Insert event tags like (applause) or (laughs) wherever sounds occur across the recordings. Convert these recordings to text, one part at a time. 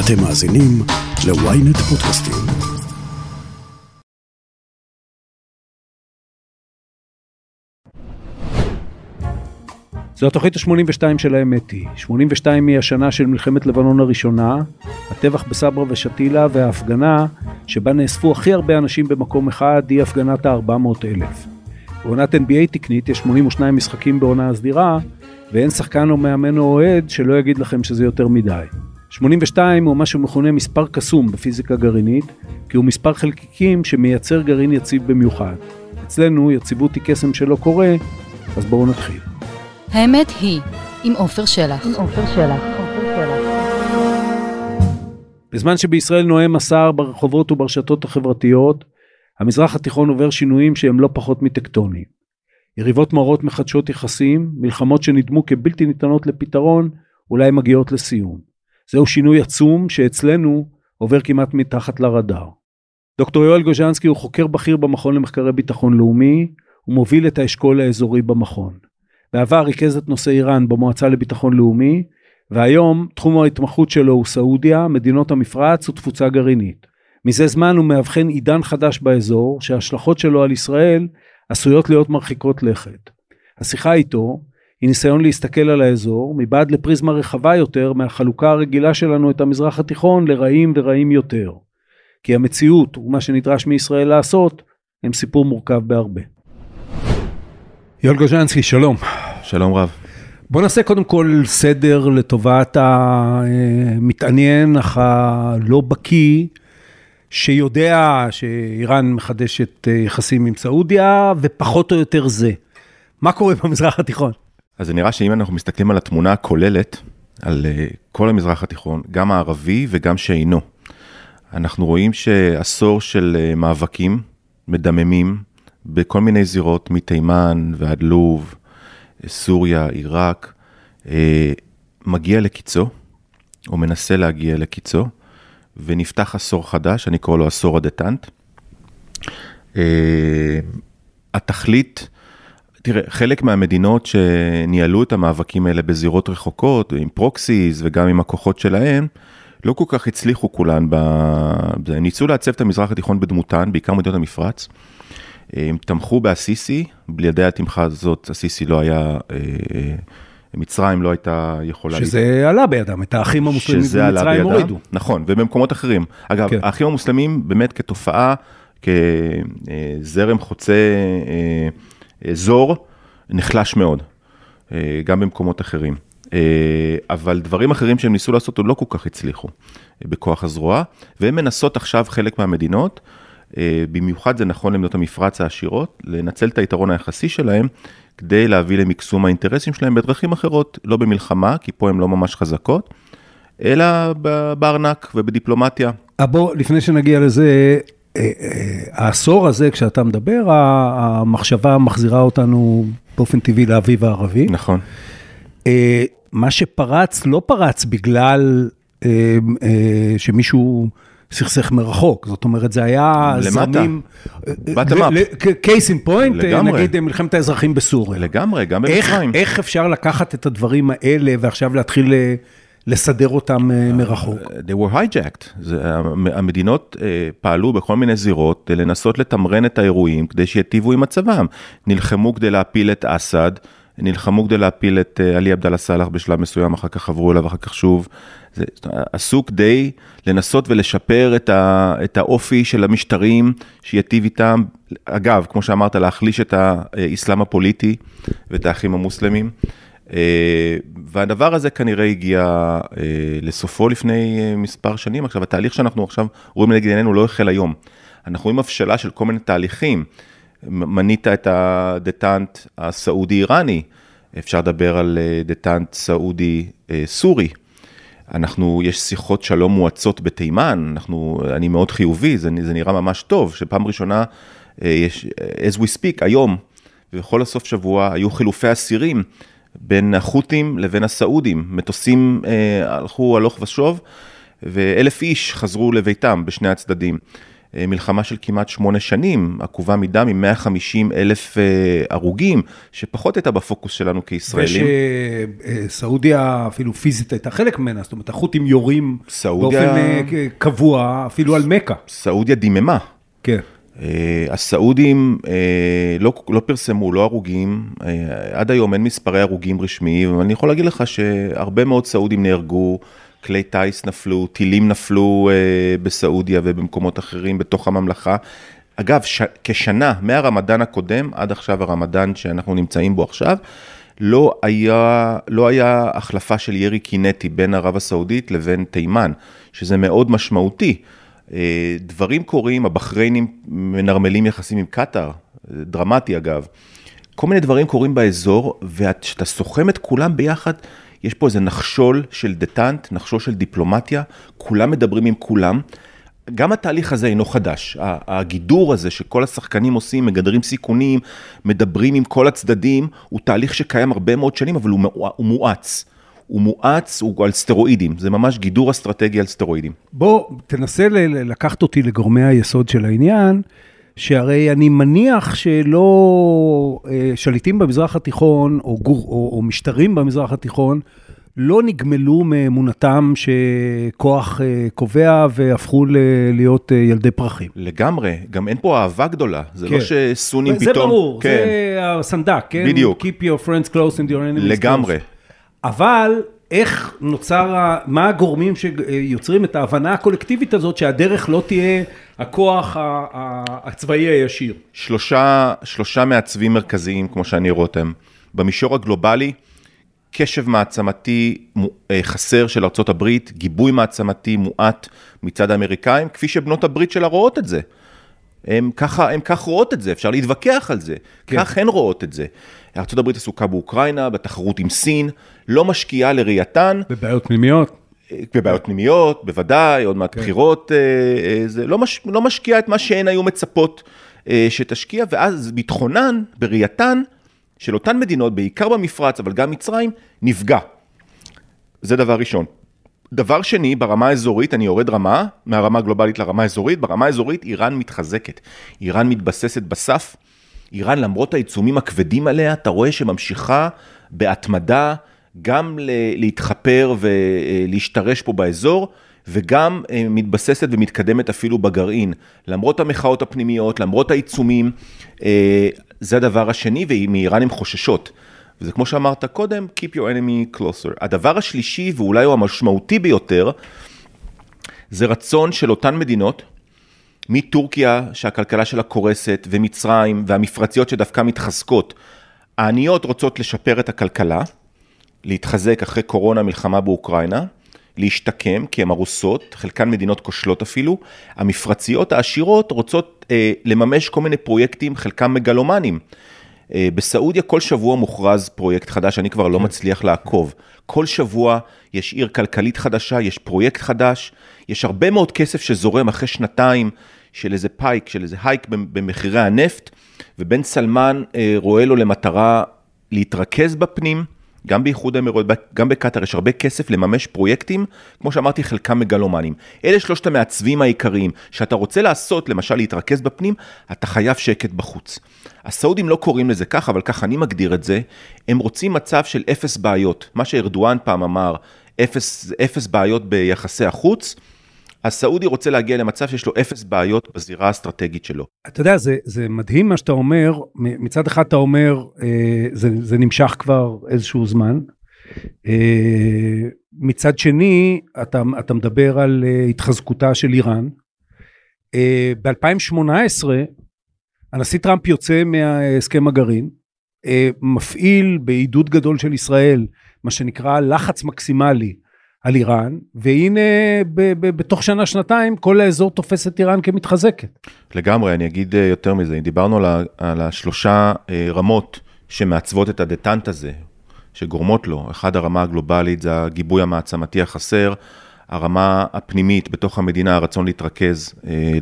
אתם מאזינים ל-ynet פודקאסטים. זו התוכנית ה-82 של האמת היא. 82 היא השנה של מלחמת לבנון הראשונה, הטבח בסברה ושתילה וההפגנה שבה נאספו הכי הרבה אנשים במקום אחד היא הפגנת ה-400 אלף. בעונת NBA תקנית יש 82 משחקים בעונה הסדירה, ואין שחקן או מאמן או אוהד שלא יגיד לכם שזה יותר מדי. 82 הוא מה שמכונה מספר קסום בפיזיקה גרעינית, כי הוא מספר חלקיקים שמייצר גרעין יציב במיוחד. אצלנו יציבות היא קסם שלא קורה, אז בואו נתחיל. האמת היא, עם עופר שלח. עם עופר שלח. בזמן שבישראל נואם הסער ברחובות וברשתות החברתיות, המזרח התיכון עובר שינויים שהם לא פחות מטקטוניים. יריבות מורות מחדשות יחסים, מלחמות שנדמו כבלתי ניתנות לפתרון, אולי מגיעות לסיום. זהו שינוי עצום שאצלנו עובר כמעט מתחת לרדאר. דוקטור יואל גוז'נסקי הוא חוקר בכיר במכון למחקרי ביטחון לאומי, ומוביל את האשכול האזורי במכון. בעבר ריכז את נושא איראן במועצה לביטחון לאומי, והיום תחום ההתמחות שלו הוא סעודיה, מדינות המפרץ ותפוצה גרעינית. מזה זמן הוא מאבחן עידן חדש באזור, שההשלכות שלו על ישראל עשויות להיות מרחיקות לכת. השיחה איתו היא ניסיון להסתכל על האזור מבעד לפריזמה רחבה יותר מהחלוקה הרגילה שלנו את המזרח התיכון לרעים ורעים יותר. כי המציאות ומה שנדרש מישראל לעשות הם סיפור מורכב בהרבה. יואל גוז'נסקי, שלום. שלום רב. בוא נעשה קודם כל סדר לטובת המתעניין אך הלא בקיא, שיודע שאיראן מחדשת יחסים עם סעודיה, ופחות או יותר זה. מה קורה במזרח התיכון? אז זה נראה שאם אנחנו מסתכלים על התמונה הכוללת, על כל המזרח התיכון, גם הערבי וגם שאינו, אנחנו רואים שעשור של מאבקים מדממים בכל מיני זירות, מתימן ועד לוב, סוריה, עיראק, מגיע לקיצו, או מנסה להגיע לקיצו, ונפתח עשור חדש, אני קורא לו עשור הדטנט. התכלית, תראה, חלק מהמדינות שניהלו את המאבקים האלה בזירות רחוקות, עם פרוקסיס וגם עם הכוחות שלהם, לא כל כך הצליחו כולן, ב... ניסו לעצב את המזרח התיכון בדמותן, בעיקר מדינות המפרץ. הם תמכו באסיסי, בלעדי התמכה הזאת, אסיסי לא היה, מצרים לא הייתה יכולה... שזה לי... עלה בידם, את האחים המוסלמים במצרים הורידו. נכון, ובמקומות אחרים. אגב, כן. האחים המוסלמים באמת כתופעה, כזרם חוצה אזור, נחלש מאוד, גם במקומות אחרים. אבל דברים אחרים שהם ניסו לעשות, לא כל כך הצליחו בכוח הזרוע, והן מנסות עכשיו חלק מהמדינות, במיוחד זה נכון למדינות המפרץ העשירות, לנצל את היתרון היחסי שלהם, כדי להביא למקסום האינטרסים שלהם בדרכים אחרות, לא במלחמה, כי פה הן לא ממש חזקות, אלא בארנק ובדיפלומטיה. בוא, לפני שנגיע לזה, העשור הזה, כשאתה מדבר, המחשבה מחזירה אותנו באופן טבעי לאביב הערבי. נכון. מה שפרץ, לא פרץ בגלל שמישהו... סכסך מרחוק, זאת אומרת, זה היה זרמים... למטה, קייס אין פוינט, נגיד מלחמת האזרחים בסוריה. לגמרי, גם במצרים. איך אפשר לקחת את הדברים האלה ועכשיו להתחיל לסדר אותם מרחוק? They were hijacked. המדינות פעלו בכל מיני זירות לנסות לתמרן את האירועים כדי שיטיבו עם מצבם. נלחמו כדי להפיל את אסד. נלחמו כדי להפיל את עלי עבדאללה סאלח בשלב מסוים, אחר כך חברו אליו, אחר כך שוב. זה עשו כדי לנסות ולשפר את, ה, את האופי של המשטרים שיטיב איתם. אגב, כמו שאמרת, להחליש את האסלאם הפוליטי ואת האחים המוסלמים. והדבר הזה כנראה הגיע לסופו לפני מספר שנים. עכשיו, התהליך שאנחנו עכשיו רואים לנגד עינינו לא החל היום. אנחנו רואים הבשלה של כל מיני תהליכים. מנית את הדטנט הסעודי-איראני, אפשר לדבר על דטנט סעודי-סורי. אנחנו, יש שיחות שלום מואצות בתימן, אנחנו, אני מאוד חיובי, זה, זה נראה ממש טוב, שפעם ראשונה, יש, as we speak, היום, ובכל הסוף שבוע היו חילופי אסירים בין החות'ים לבין הסעודים, מטוסים אה, הלכו הלוך ושוב, ואלף איש חזרו לביתם בשני הצדדים. אה, מלחמה של כמעט שמונה שנים, עקובה מדם עם 150 אלף אה, הרוגים, שפחות הייתה בפוקוס שלנו כישראלים. ושסעודיה אפילו פיזית הייתה חלק ממנה, זאת אומרת, החות'ים יורים סעודיה... באופן אה, קבוע, אפילו על מכה. סעודיה דיממה. כן. הסעודים לא, לא פרסמו, לא הרוגים, עד היום אין מספרי הרוגים רשמיים, אבל אני יכול להגיד לך שהרבה מאוד סעודים נהרגו. כלי טיס נפלו, טילים נפלו אה, בסעודיה ובמקומות אחרים בתוך הממלכה. אגב, ש... כשנה מהרמדאן הקודם עד עכשיו הרמדאן שאנחנו נמצאים בו עכשיו, לא היה, לא היה החלפה של ירי קינטי בין ערב הסעודית לבין תימן, שזה מאוד משמעותי. אה, דברים קורים, הבחריינים מנרמלים יחסים עם קטאר, דרמטי אגב. כל מיני דברים קורים באזור, וכשאתה סוכם את כולם ביחד, יש פה איזה נחשול של דטנט, נחשול של דיפלומטיה, כולם מדברים עם כולם. גם התהליך הזה אינו חדש, הגידור הזה שכל השחקנים עושים, מגדרים סיכונים, מדברים עם כל הצדדים, הוא תהליך שקיים הרבה מאוד שנים, אבל הוא מואץ. הוא מואץ, הוא על סטרואידים, זה ממש גידור אסטרטגי על סטרואידים. בוא, תנסה לקחת אותי לגורמי היסוד של העניין, שהרי אני מניח שלא אה, שליטים במזרח התיכון, או, גור, או, או משטרים במזרח התיכון, לא נגמלו מאמונתם שכוח אה, קובע והפכו להיות אה, ילדי פרחים. לגמרי, גם אין פה אהבה גדולה, זה לא כן. לא שסונים פתאום... זה ברור, כן. זה הסנדק, כן? בדיוק. Keep your friends close and your enemies close. לגמרי. אבל איך נוצר, מה הגורמים שיוצרים את ההבנה הקולקטיבית הזאת שהדרך לא תהיה הכוח הצבאי הישיר? שלושה, שלושה מעצבים מרכזיים, כמו שאני רואה אותם. במישור הגלובלי, קשב מעצמתי אה, חסר של ארה"ב, גיבוי מעצמתי מועט מצד האמריקאים, כפי שבנות הברית שלה רואות את זה. הם ככה, הם כך רואות את זה, אפשר להתווכח על זה, כן. כך הן רואות את זה. ארה"ב עסוקה באוקראינה, בתחרות עם סין, לא משקיעה לראייתן. בבעיות פנימיות. בבעיות פנימיות, בוודאי, עוד מעט כן. בחירות, אה, אה, זה לא, מש, לא משקיעה את מה שהן היו מצפות אה, שתשקיע, ואז ביטחונן, בראייתן, של אותן מדינות, בעיקר במפרץ, אבל גם מצרים, נפגע. זה דבר ראשון. דבר שני, ברמה האזורית, אני יורד רמה, מהרמה הגלובלית לרמה האזורית, ברמה האזורית איראן מתחזקת. איראן מתבססת בסף. איראן, למרות העיצומים הכבדים עליה, אתה רואה שממשיכה בהתמדה גם להתחפר ולהשתרש פה באזור, וגם אה, מתבססת ומתקדמת אפילו בגרעין. למרות המחאות הפנימיות, למרות העיצומים, אה, זה הדבר השני, ומאיראן הן חוששות. וזה כמו שאמרת קודם, Keep your enemy closer. הדבר השלישי, ואולי הוא המשמעותי ביותר, זה רצון של אותן מדינות, מטורקיה, שהכלכלה שלה קורסת, ומצרים, והמפרציות שדווקא מתחזקות. העניות רוצות לשפר את הכלכלה, להתחזק אחרי קורונה, מלחמה באוקראינה, להשתקם, כי הן ארוסות, חלקן מדינות כושלות אפילו. המפרציות העשירות רוצות אה, לממש כל מיני פרויקטים, חלקם מגלומנים. אה, בסעודיה כל שבוע מוכרז פרויקט חדש, אני כבר לא כן. מצליח לעקוב. כל שבוע יש עיר כלכלית חדשה, יש פרויקט חדש, יש הרבה מאוד כסף שזורם אחרי שנתיים של איזה פייק, של איזה הייק במחירי הנפט, ובן סלמן אה, רואה לו למטרה להתרכז בפנים. גם באיחוד האמירויות, גם בקטאר יש הרבה כסף לממש פרויקטים, כמו שאמרתי, חלקם מגלומנים. אלה שלושת המעצבים העיקריים, שאתה רוצה לעשות, למשל להתרכז בפנים, אתה חייב שקט בחוץ. הסעודים לא קוראים לזה ככה, אבל ככה אני מגדיר את זה, הם רוצים מצב של אפס בעיות. מה שארדואן פעם אמר, אפס, אפס בעיות ביחסי החוץ, הסעודי רוצה להגיע למצב שיש לו אפס בעיות בזירה האסטרטגית שלו. אתה יודע, זה, זה מדהים מה שאתה אומר, מצד אחד אתה אומר, אה, זה, זה נמשך כבר איזשהו זמן, אה, מצד שני, אתה, אתה מדבר על אה, התחזקותה של איראן. אה, ב-2018, הנשיא טראמפ יוצא מהסכם הגרעין, אה, מפעיל בעידוד גדול של ישראל, מה שנקרא לחץ מקסימלי על איראן, והנה ב- ב- בתוך שנה-שנתיים כל האזור תופס את איראן כמתחזקת. לגמרי, אני אגיד אה, יותר מזה, דיברנו על, ה- על השלושה אה, רמות שמעצבות את הדטנט הזה, שגורמות לו. אחד, הרמה הגלובלית זה הגיבוי המעצמתי החסר, הרמה הפנימית בתוך המדינה, הרצון להתרכז אה,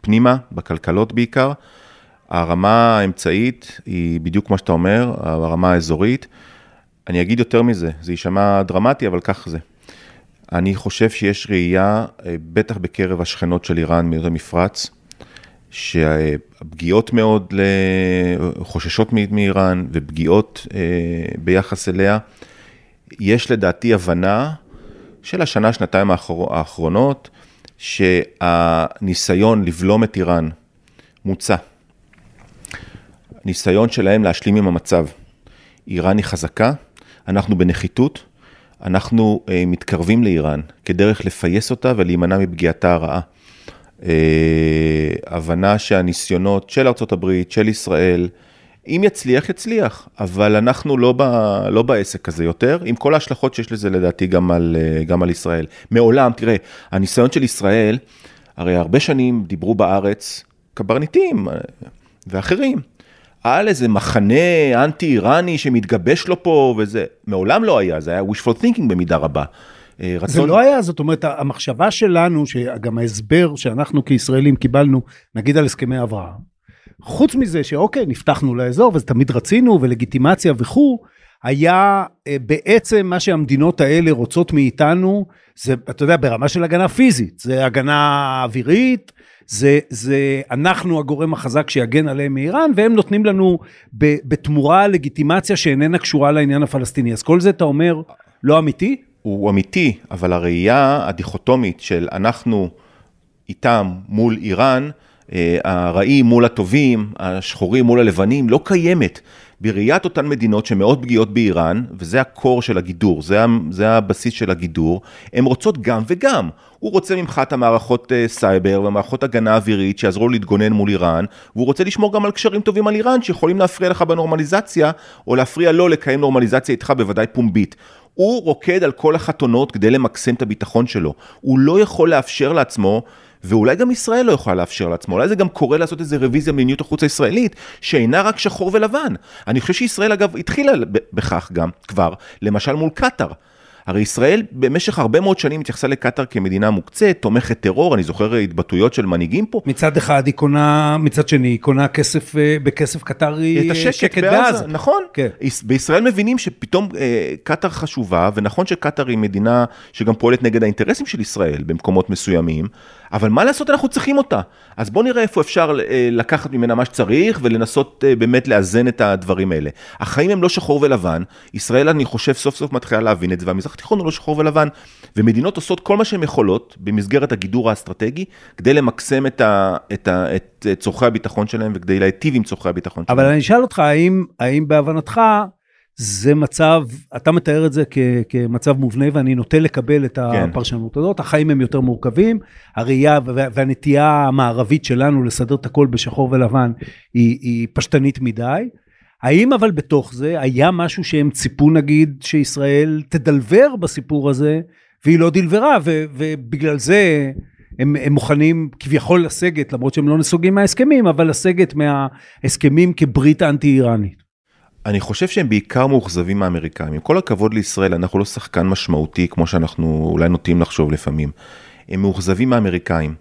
פנימה, בכלכלות בעיקר. הרמה האמצעית היא בדיוק מה שאתה אומר, הרמה האזורית. אני אגיד יותר מזה, זה יישמע דרמטי, אבל כך זה. אני חושב שיש ראייה, אה, בטח בקרב השכנות של איראן, מדינות המפרץ, שהפגיעות מאוד חוששות מאיראן ופגיעות ביחס אליה. יש לדעתי הבנה של השנה, שנתיים האחרונות, שהניסיון לבלום את איראן מוצע. ניסיון שלהם להשלים עם המצב. איראן היא חזקה, אנחנו בנחיתות, אנחנו אה, מתקרבים לאיראן כדרך לפייס אותה ולהימנע מפגיעתה הרעה. אה, הבנה שהניסיונות של ארה"ב, של ישראל, אם יצליח, יצליח, אבל אנחנו לא, ב, לא בעסק הזה יותר, עם כל ההשלכות שיש לזה לדעתי גם על, אה, גם על ישראל. מעולם, תראה, הניסיון של ישראל, הרי הרבה שנים דיברו בארץ קברניטים ואחרים, על איזה מחנה אנטי-איראני שמתגבש לו פה וזה, מעולם לא היה, זה היה wishful thinking במידה רבה. אה, רצון... זה לא היה, זאת אומרת, המחשבה שלנו, שגם ההסבר שאנחנו כישראלים קיבלנו, נגיד על הסכמי אברהם, חוץ מזה שאוקיי, נפתחנו לאזור וזה תמיד רצינו ולגיטימציה וכו', היה אה, בעצם מה שהמדינות האלה רוצות מאיתנו, זה, אתה יודע, ברמה של הגנה פיזית, זה הגנה אווירית, זה, זה אנחנו הגורם החזק שיגן עליהם מאיראן, והם נותנים לנו בתמורה לגיטימציה שאיננה קשורה לעניין הפלסטיני. אז כל זה אתה אומר לא אמיתי? הוא אמיתי, אבל הראייה הדיכוטומית של אנחנו איתם מול איראן, אה, הרעים מול הטובים, השחורים מול הלבנים, לא קיימת. בראיית אותן מדינות שמאוד פגיעות באיראן, וזה הקור של הגידור, זה, זה הבסיס של הגידור, הן רוצות גם וגם. הוא רוצה ממך את המערכות אה, סייבר ומערכות הגנה אווירית שיעזרו לו להתגונן מול איראן, והוא רוצה לשמור גם על קשרים טובים על איראן שיכולים להפריע לך בנורמליזציה, או להפריע לו לקיים נורמליזציה איתך בוודאי פומבית. הוא רוקד על כל החתונות כדי למקסם את הביטחון שלו. הוא לא יכול לאפשר לעצמו ואולי גם ישראל לא יכולה לאפשר לעצמו, אולי זה גם קורה לעשות איזה רוויזיה במדיניות החוץ הישראלית, שאינה רק שחור ולבן. אני חושב שישראל אגב התחילה בכך גם, כבר, למשל מול קטאר. הרי ישראל במשך הרבה מאוד שנים התייחסה לקטאר כמדינה מוקצת, תומכת טרור, אני זוכר התבטאויות של מנהיגים פה. מצד אחד היא קונה, מצד שני היא קונה כסף, אה, בכסף קטארי, את השקט שקט בעזה. בעזה. נכון. כן. בישראל מבינים שפתאום אה, קטאר חשובה, ונכון שקטאר היא מדינה שגם פועלת נגד האינטרסים של ישראל במקומות מסוימים, אבל מה לעשות, אנחנו צריכים אותה. אז בואו נראה איפה אפשר אה, לקחת ממנה מה שצריך ולנסות אה, באמת לאזן את הדברים האלה. החיים הם לא שחור ולבן, ישראל אני חושב סוף סוף מתחילה להבין את זה, והמזרח התיכון הוא לא שחור ולבן, ומדינות עושות כל מה שהן יכולות במסגרת הגידור האסטרטגי, כדי למקסם את, ה, את, ה, את צורכי הביטחון שלהם וכדי להיטיב עם צורכי הביטחון שלהם. אבל אני אשאל אותך, האם, האם בהבנתך, זה מצב, אתה מתאר את זה כ, כמצב מובנה ואני נוטה לקבל את כן. הפרשנות הזאת, החיים הם יותר מורכבים, הראייה והנטייה המערבית שלנו לסדר את הכל בשחור ולבן היא, היא פשטנית מדי. האם אבל בתוך זה היה משהו שהם ציפו נגיד שישראל תדלבר בסיפור הזה והיא לא דלברה ו, ובגלל זה הם, הם מוכנים כביכול לסגת למרות שהם לא נסוגים מההסכמים אבל לסגת מההסכמים כברית אנטי איראנית. אני חושב שהם בעיקר מאוכזבים מהאמריקאים. עם כל הכבוד לישראל, אנחנו לא שחקן משמעותי כמו שאנחנו אולי נוטים לחשוב לפעמים. הם מאוכזבים מהאמריקאים.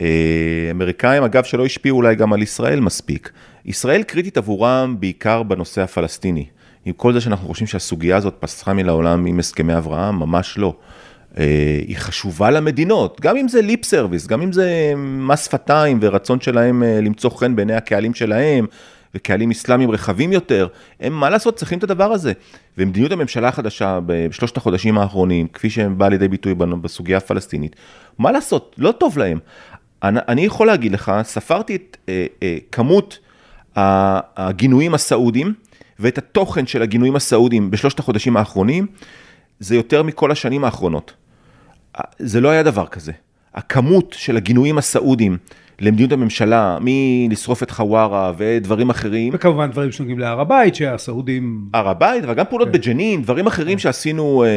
אה, אמריקאים, אגב, שלא השפיעו אולי גם על ישראל מספיק. ישראל קריטית עבורם בעיקר בנושא הפלסטיני. עם כל זה שאנחנו חושבים שהסוגיה הזאת פסחה מן העולם עם הסכמי אברהם, ממש לא. אה, היא חשובה למדינות, גם אם זה lip service, גם אם זה מס שפתיים ורצון שלהם אה, למצוא חן בעיני הקהלים שלהם, וקהלים אסלאמיים רחבים יותר, הם מה לעשות צריכים את הדבר הזה. ומדיניות הממשלה החדשה בשלושת החודשים האחרונים, כפי שהם באה לידי ביטוי בסוגיה הפלסטינית, מה לעשות, לא טוב להם. אני, אני יכול להגיד לך, ספרתי את אה, אה, כמות הגינויים הסעודים ואת התוכן של הגינויים הסעודים בשלושת החודשים האחרונים, זה יותר מכל השנים האחרונות. זה לא היה דבר כזה. הכמות של הגינויים הסעודים למדיניות הממשלה, מלשרוף את חווארה ודברים אחרים. וכמובן דברים שנוגעים להר הבית, שהסעודים... הר הבית, וגם פעולות כן. בג'נין, דברים אחרים כן. שעשינו אה,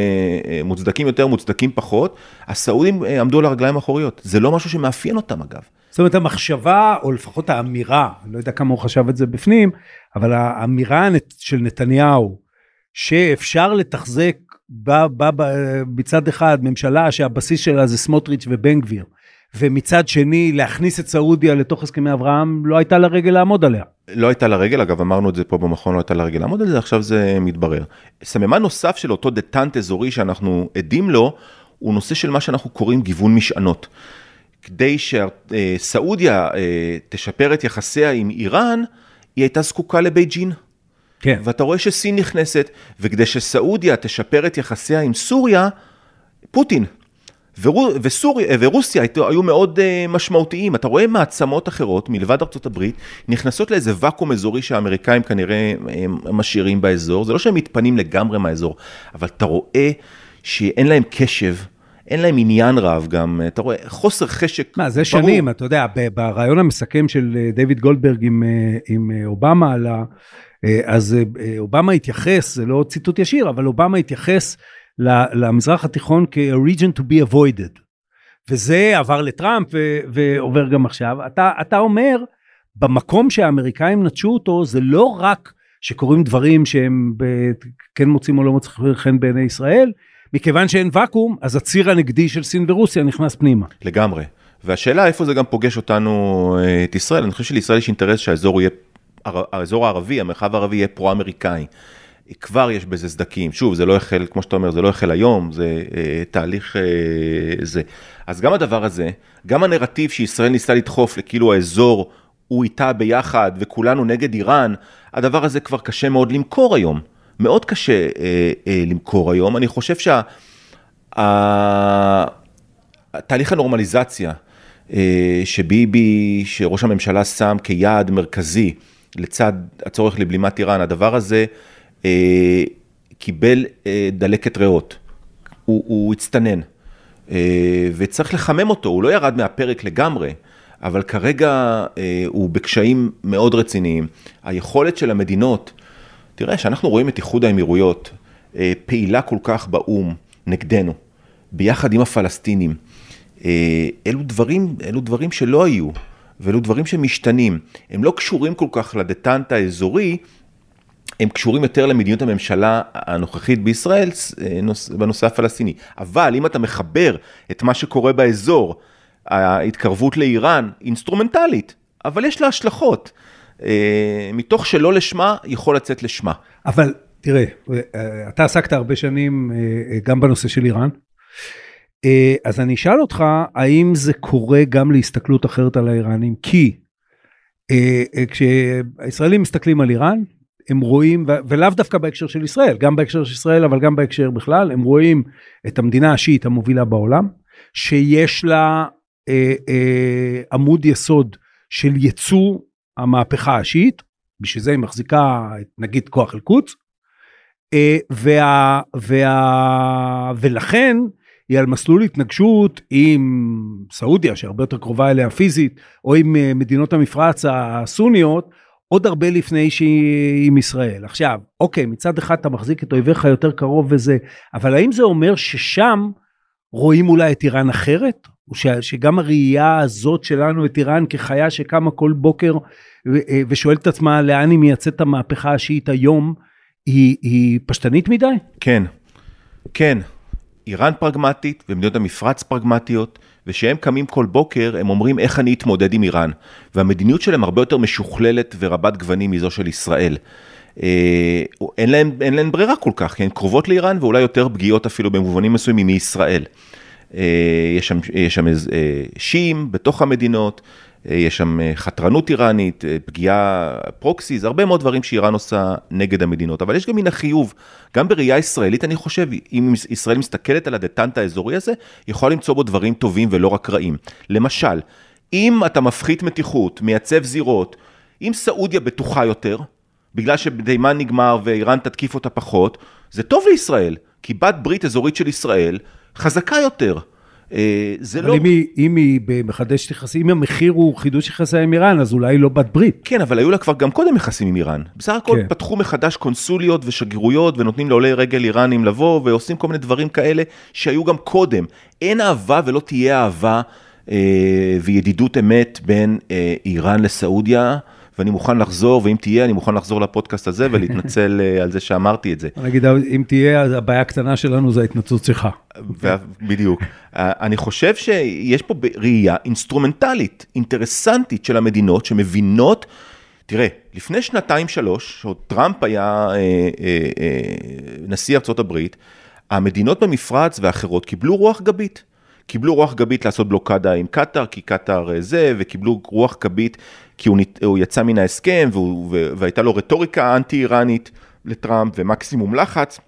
אה, מוצדקים יותר, מוצדקים פחות, הסעודים אה, עמדו על הרגליים האחוריות. זה לא משהו שמאפיין אותם אגב. זאת אומרת, המחשבה, או לפחות האמירה, אני לא יודע כמה הוא חשב את זה בפנים, אבל האמירה של נתניהו, שאפשר לתחזק ב, ב, ב, מצד אחד ממשלה שהבסיס שלה זה סמוטריץ' ובן גביר, ומצד שני להכניס את סעודיה לתוך הסכמי אברהם, לא הייתה לה רגל לעמוד עליה. לא הייתה לה רגל, אגב אמרנו את זה פה במכון, לא הייתה לה רגל לעמוד על זה, עכשיו זה מתברר. סממן נוסף של אותו דטנט אזורי שאנחנו עדים לו, הוא נושא של מה שאנחנו קוראים גיוון משענות. כדי שסעודיה אה, תשפר את יחסיה עם איראן, היא הייתה זקוקה לבייג'ין. כן. ואתה רואה שסין נכנסת, וכדי שסעודיה תשפר את יחסיה עם סוריה, פוטין. וסוריה, ורוסיה היו, מאוד uh, משמעותיים. אתה רואה מעצמות אחרות, מלבד הברית, נכנסות לאיזה ואקום אזורי שהאמריקאים כנראה משאירים באזור. זה לא שהם מתפנים לגמרי מהאזור, אבל אתה רואה שאין להם קשב. אין להם עניין רב גם, אתה רואה, חוסר חשק. מה, זה ברור. שנים, אתה יודע, ברעיון המסכם של אה, דיוויד גולדברג עם, אה, עם אובמה, על ה, אז אובמה התייחס, זה לא ציטוט ישיר, אבל אובמה התייחס למזרח התיכון כ-region to be avoided. וזה עבר לטראמפ ו- ועובר גם עכשיו. אתה, אתה אומר, במקום שהאמריקאים נטשו אותו, זה לא רק שקורים דברים שהם ב- כן מוצאים או לא מוצאים חן בעיני ישראל, מכיוון שאין ואקום, אז הציר הנגדי של סין ורוסיה נכנס פנימה. לגמרי. והשאלה איפה זה גם פוגש אותנו, את ישראל, אני חושב שלישראל יש אינטרס שהאזור יהיה, האזור הערבי, המרחב הערבי יהיה פרו-אמריקאי. כבר יש בזה סדקים. שוב, זה לא החל, כמו שאתה אומר, זה לא החל היום, זה אה, תהליך אה, זה. אז גם הדבר הזה, גם הנרטיב שישראל ניסתה לדחוף לכאילו האזור הוא איתה ביחד וכולנו נגד איראן, הדבר הזה כבר קשה מאוד למכור היום. מאוד קשה אה, אה, למכור היום. אני חושב שהתהליך שה, הנורמליזציה אה, שביבי, שראש הממשלה שם כיעד מרכזי לצד הצורך לבלימת איראן, הדבר הזה, קיבל אה, דלקת ריאות, הוא, הוא הצטנן, אה, וצריך לחמם אותו, הוא לא ירד מהפרק לגמרי, אבל כרגע הוא בקשיים מאוד רציניים. היכולת של המדינות, תראה, שאנחנו רואים את איחוד האמירויות פעילה כל כך באו"ם נגדנו, ביחד עם הפלסטינים, אלו דברים, אלו דברים שלא היו, ואלו דברים שמשתנים. הם לא קשורים כל כך לדטנט האזורי, הם קשורים יותר למדיניות הממשלה הנוכחית בישראל אה, בנושא הפלסטיני. אבל אם אתה מחבר את מה שקורה באזור, ההתקרבות לאיראן, אינסטרומנטלית, אבל יש לה השלכות. אה, מתוך שלא לשמה, יכול לצאת לשמה. אבל תראה, אה, אתה עסקת הרבה שנים גם בנושא של איראן. אז אני אשאל אותך, האם זה קורה גם להסתכלות אחרת על האיראנים? כי כשהישראלים מסתכלים על איראן, הם רואים, ולאו דווקא בהקשר של ישראל, גם בהקשר של ישראל, אבל גם בהקשר בכלל, הם רואים את המדינה השיעית המובילה בעולם, שיש לה אה, אה, עמוד יסוד של ייצוא המהפכה השיעית, בשביל זה היא מחזיקה נגיד כוח אל-קודס, אה, וה, וה, ולכן היא על מסלול התנגשות עם סעודיה שהרבה יותר קרובה אליה פיזית, או עם אה, מדינות המפרץ הסוניות, עוד הרבה לפני שהיא עם ישראל. עכשיו, אוקיי, מצד אחד אתה מחזיק את אויביך יותר קרוב וזה, אבל האם זה אומר ששם רואים אולי את איראן אחרת? או ש, שגם הראייה הזאת שלנו את איראן כחיה שקמה כל בוקר ו, ושואלת את עצמה לאן היא מייצאת את המהפכה השיעית היום, היא, היא פשטנית מדי? כן, כן. איראן פרגמטית ומדינות המפרץ פרגמטיות. ושהם קמים כל בוקר, הם אומרים איך אני אתמודד עם איראן. והמדיניות שלהם הרבה יותר משוכללת ורבת גוונים מזו של ישראל. אה, אין להם, אין להם ברירה כל כך, כי הן קרובות לאיראן ואולי יותר פגיעות אפילו במובנים מסוימים מישראל. אה, יש שם, יש שם אה, שיעים בתוך המדינות, יש שם חתרנות איראנית, פגיעה פרוקסיס, הרבה מאוד דברים שאיראן עושה נגד המדינות, אבל יש גם מן החיוב, גם בראייה ישראלית, אני חושב, אם ישראל מסתכלת על הדטנט האזורי הזה, יכולה למצוא בו דברים טובים ולא רק רעים. למשל, אם אתה מפחית מתיחות, מייצב זירות, אם סעודיה בטוחה יותר, בגלל שבתימן נגמר ואיראן תתקיף אותה פחות, זה טוב לישראל, כי בת ברית אזורית של ישראל חזקה יותר. אה, זה אבל לא... אבל אם, אם היא מחדשת יחסים, אם המחיר הוא חידוש יחסי עם איראן, אז אולי היא לא בת ברית. כן, אבל היו לה כבר גם קודם יחסים עם איראן. בסך הכל כן. פתחו מחדש קונסוליות ושגרירויות, ונותנים לעולי רגל איראנים לבוא, ועושים כל מיני דברים כאלה שהיו גם קודם. אין אהבה ולא תהיה אהבה אה, וידידות אמת בין אה, איראן לסעודיה. ואני מוכן לחזור, ואם תהיה, אני מוכן לחזור לפודקאסט הזה ולהתנצל (laughs) אה, על זה שאמרתי את זה. נגיד, אם תהיה, אז הבעיה הקטנה שלנו זה ההתנצלות שלך. בדיוק. אה, אני חושב שיש פה ראייה אינסטרומנטלית, אינטרסנטית של המדינות שמבינות, תראה, לפני שנתיים שלוש, כשעוד טראמפ היה אה, אה, אה, נשיא הברית, המדינות במפרץ ואחרות קיבלו רוח גבית. קיבלו רוח גבית לעשות בלוקדה עם קטאר, כי קטאר אה, זה, וקיבלו רוח גבית כי הוא, הוא יצא מן ההסכם, והוא, והייתה לו רטוריקה אנטי-איראנית לטראמפ ומקסימום לחץ.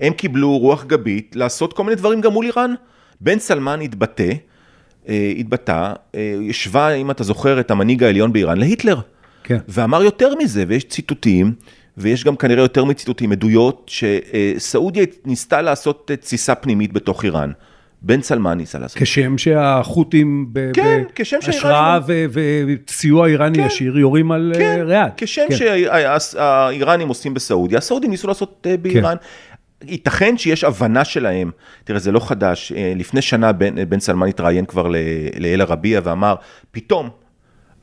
הם קיבלו רוח גבית לעשות כל מיני דברים גם מול איראן. בן סלמן התבטא, אה, התבטא, אה, השווה, אם אתה זוכר, את המנהיג העליון באיראן להיטלר. כן. ואמר יותר מזה, ויש ציטוטים, ויש גם כנראה יותר מציטוטים, עדויות, שסעודיה ניסתה לעשות תסיסה פנימית בתוך איראן. בן סלמן ניסה לעשות. כשם שהחות'ים כן, בהשראה וסיוע איראני כן, ישיר יורים על כן, אה, ריאד. כשם כן. שהאיראנים עושים בסעודיה, הסעודים ניסו לעשות אה, באיראן. כן. ייתכן שיש הבנה שלהם, תראה זה לא חדש, אה, לפני שנה בן, בן סלמן התראיין כבר לאל ערבייה ואמר, פתאום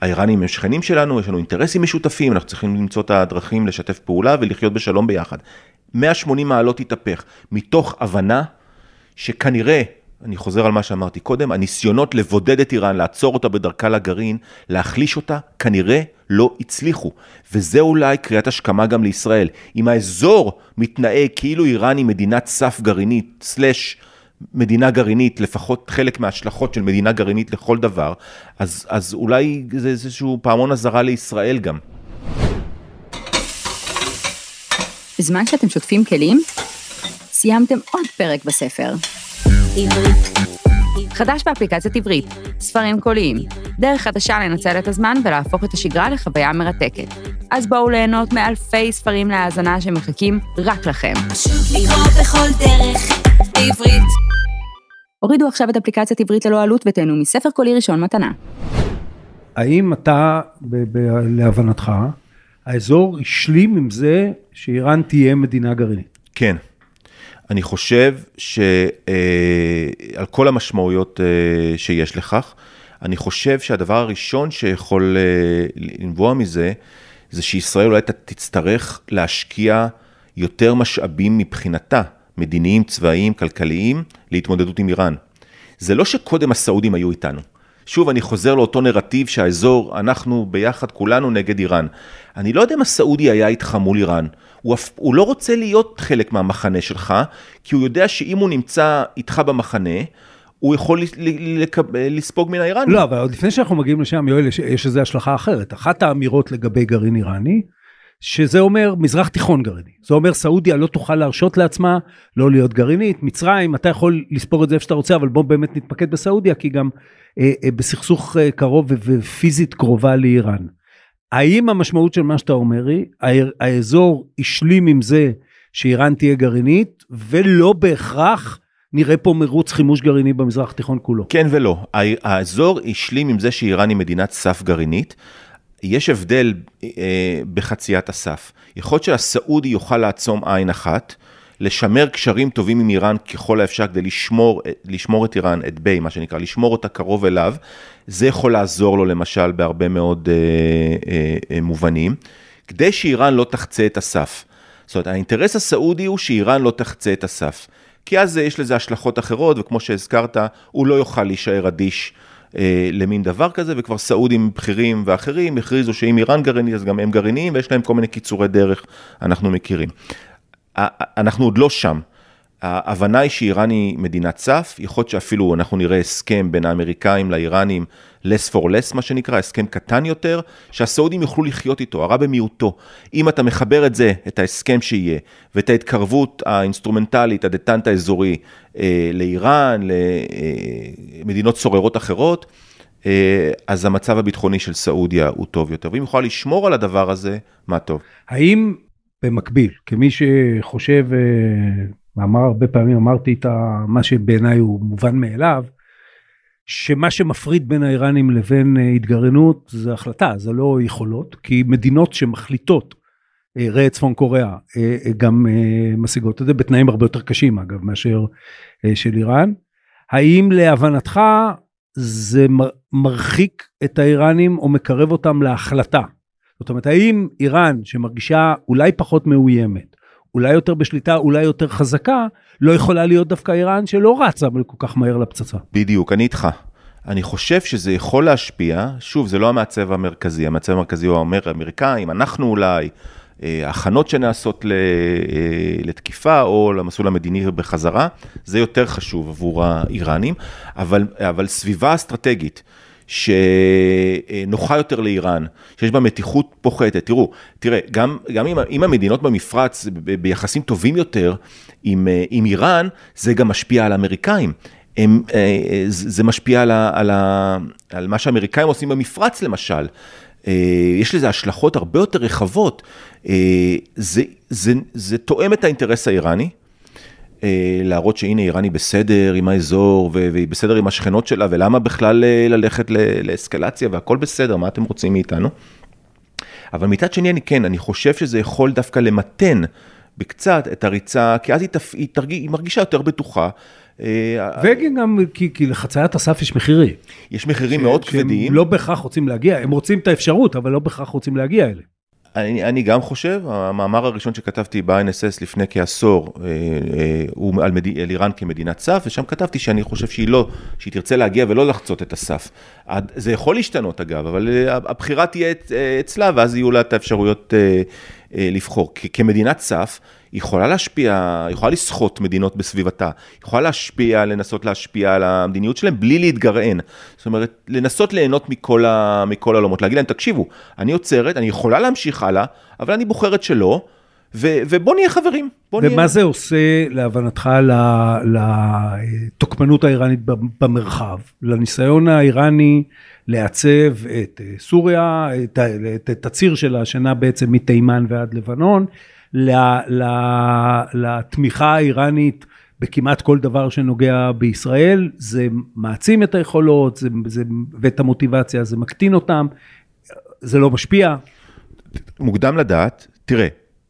האיראנים הם שכנים שלנו, יש לנו אינטרסים משותפים, אנחנו צריכים למצוא את הדרכים לשתף פעולה ולחיות בשלום ביחד. 180 מעלות התהפך, מתוך הבנה שכנראה אני חוזר על מה שאמרתי קודם, הניסיונות לבודד את איראן, לעצור אותה בדרכה לגרעין, להחליש אותה, כנראה לא הצליחו. וזה אולי קריאת השכמה גם לישראל. אם האזור מתנהג כאילו איראן היא מדינת סף גרעינית, סלאש מדינה גרעינית, לפחות חלק מההשלכות של מדינה גרעינית לכל דבר, אז, אז אולי זה איזשהו פעמון אזהרה לישראל גם. בזמן שאתם שוטפים כלים, סיימתם עוד פרק בספר. חדש באפליקציית עברית, ספרים קוליים, דרך חדשה לנצל את הזמן ולהפוך את השגרה לחוויה מרתקת. אז בואו ליהנות מאלפי ספרים להאזנה שמחכים רק לכם. פשוט לקרוא בכל דרך, בעברית. הורידו עכשיו את אפליקציית עברית ללא עלות ותהנו מספר קולי ראשון מתנה. האם אתה, להבנתך, האזור השלים עם זה שאיראן תהיה מדינה גרעינית? כן. אני חושב שעל אה, כל המשמעויות אה, שיש לכך, אני חושב שהדבר הראשון שיכול אה, לנבוע מזה, זה שישראל אולי תצטרך להשקיע יותר משאבים מבחינתה, מדיניים, צבאיים, כלכליים, להתמודדות עם איראן. זה לא שקודם הסעודים היו איתנו. שוב, אני חוזר לאותו נרטיב שהאזור, אנחנו ביחד כולנו נגד איראן. אני לא יודע אם הסעודי היה איתך מול איראן. הוא, הוא לא רוצה להיות חלק מהמחנה שלך, כי הוא יודע שאם הוא נמצא איתך במחנה, הוא יכול לספוג מן האיראנים. לא, אבל עוד לפני שאנחנו מגיעים לשם, יואל, יש, יש איזו השלכה אחרת. אחת האמירות לגבי גרעין איראני, שזה אומר מזרח תיכון גרעיני. זה אומר סעודיה לא תוכל להרשות לעצמה לא להיות גרעינית. מצרים, אתה יכול לספור את זה איפה שאתה רוצה, אבל בוא באמת נתמקד בסעודיה, כי גם אה, אה, בסכסוך אה, קרוב ופיזית קרובה לאיראן. האם המשמעות של מה שאתה אומר היא, האזור השלים עם זה שאיראן תהיה גרעינית, ולא בהכרח נראה פה מרוץ חימוש גרעיני במזרח התיכון כולו. כן ולא. האזור השלים עם זה שאיראן היא מדינת סף גרעינית. יש הבדל אה, בחציית הסף. יכול להיות שהסעודי יוכל לעצום עין אחת, לשמר קשרים טובים עם איראן ככל האפשר כדי לשמור, לשמור את איראן, את ביי, מה שנקרא, לשמור אותה קרוב אליו, זה יכול לעזור לו למשל בהרבה מאוד אה, אה, אה, מובנים, כדי שאיראן לא תחצה את הסף. זאת אומרת, האינטרס הסעודי הוא שאיראן לא תחצה את הסף. כי אז יש לזה השלכות אחרות, וכמו שהזכרת, הוא לא יוכל להישאר אדיש אה, למין דבר כזה, וכבר סעודים בכירים ואחרים הכריזו שאם איראן גרעינית, אז גם הם גרעיניים, ויש להם כל מיני קיצורי דרך, אנחנו מכירים. אנחנו עוד לא שם. ההבנה היא שאיראן היא מדינת סף, יכול להיות שאפילו אנחנו נראה הסכם בין האמריקאים לאיראנים, less for less מה שנקרא, הסכם קטן יותר, שהסעודים יוכלו לחיות איתו, הרע במיעוטו. אם אתה מחבר את זה, את ההסכם שיהיה, ואת ההתקרבות האינסטרומנטלית, הדטנט האזורי, אה, לאיראן, למדינות אה, סוררות אחרות, אה, אז המצב הביטחוני של סעודיה הוא טוב יותר. ואם יכולה לשמור על הדבר הזה, מה טוב. האם במקביל, כמי שחושב, אה, הרבה פעמים, אמרתי את מה שבעיניי הוא מובן מאליו, שמה שמפריד בין האיראנים לבין אה, התגרענות זה החלטה, זה לא יכולות, כי מדינות שמחליטות, אה, ראה צפון קוריאה, גם משיגות את זה בתנאים הרבה יותר קשים אגב מאשר של איראן. האם להבנתך זה מרחיק את האיראנים או מקרב אותם להחלטה זאת אומרת, האם איראן, שמרגישה אולי פחות מאוימת, אולי יותר בשליטה, אולי יותר חזקה, לא יכולה להיות דווקא איראן שלא רצה כל כך מהר לפצצה. בדיוק, אני איתך. אני חושב שזה יכול להשפיע, שוב, זה לא המעצב המרכזי, המעצב המרכזי הוא אומר, האמריקאים, אנחנו אולי, ההכנות שנעשות לתקיפה או למסלול המדיני בחזרה, זה יותר חשוב עבור האיראנים, אבל, אבל סביבה אסטרטגית. שנוחה יותר לאיראן, שיש בה מתיחות פוחתת. תראו, תראה, גם, גם אם, אם המדינות במפרץ ביחסים טובים יותר עם, עם איראן, זה גם משפיע על האמריקאים. הם, זה משפיע על, ה, על, ה, על מה שהאמריקאים עושים במפרץ למשל. יש לזה השלכות הרבה יותר רחבות. זה, זה, זה תואם את האינטרס האיראני. אה, להראות שהנה איראן היא בסדר עם האזור והיא בסדר עם השכנות שלה ולמה בכלל אה, ללכת לאסקלציה והכל בסדר, מה אתם רוצים מאיתנו? אבל מצד שני אני כן, אני חושב שזה יכול דווקא למתן בקצת את הריצה, כי אז היא, תפ... היא, תרגיש, היא מרגישה יותר בטוחה. אה, וגם כי, כי לחציית הסף יש מחירים. יש מחירים ש... מאוד כבדים. שהם לא בהכרח רוצים להגיע, הם רוצים את האפשרות, אבל לא בהכרח רוצים להגיע אליהם. אני, אני גם חושב, המאמר הראשון שכתבתי ב-INSS לפני כעשור, אה, אה, הוא על, מד... על איראן כמדינת סף, ושם כתבתי שאני חושב שהיא לא, שהיא תרצה להגיע ולא לחצות את הסף. זה יכול להשתנות אגב, אבל אה, הבחירה תהיה אצלה, ואז יהיו לה את האפשרויות לבחור. כמדינת סף, היא יכולה להשפיע, היא יכולה לסחוט מדינות בסביבתה, היא יכולה להשפיע, לנסות להשפיע על המדיניות שלהם בלי להתגרען. זאת אומרת, לנסות ליהנות מכל, ה, מכל העולמות, להגיד להם, תקשיבו, אני עוצרת, אני יכולה להמשיך הלאה, אבל אני בוחרת שלא, ו, ובוא נהיה חברים. בוא ומה נהיה... זה עושה להבנתך לתוקפנות האיראנית במרחב, לניסיון האיראני לעצב את סוריה, את, את, את הציר שלה שנע בעצם מתימן ועד לבנון, לתמיכה האיראנית בכמעט כל דבר שנוגע בישראל, זה מעצים את היכולות זה, זה, ואת המוטיבציה, זה מקטין אותם, זה לא משפיע. מוקדם לדעת, תראה,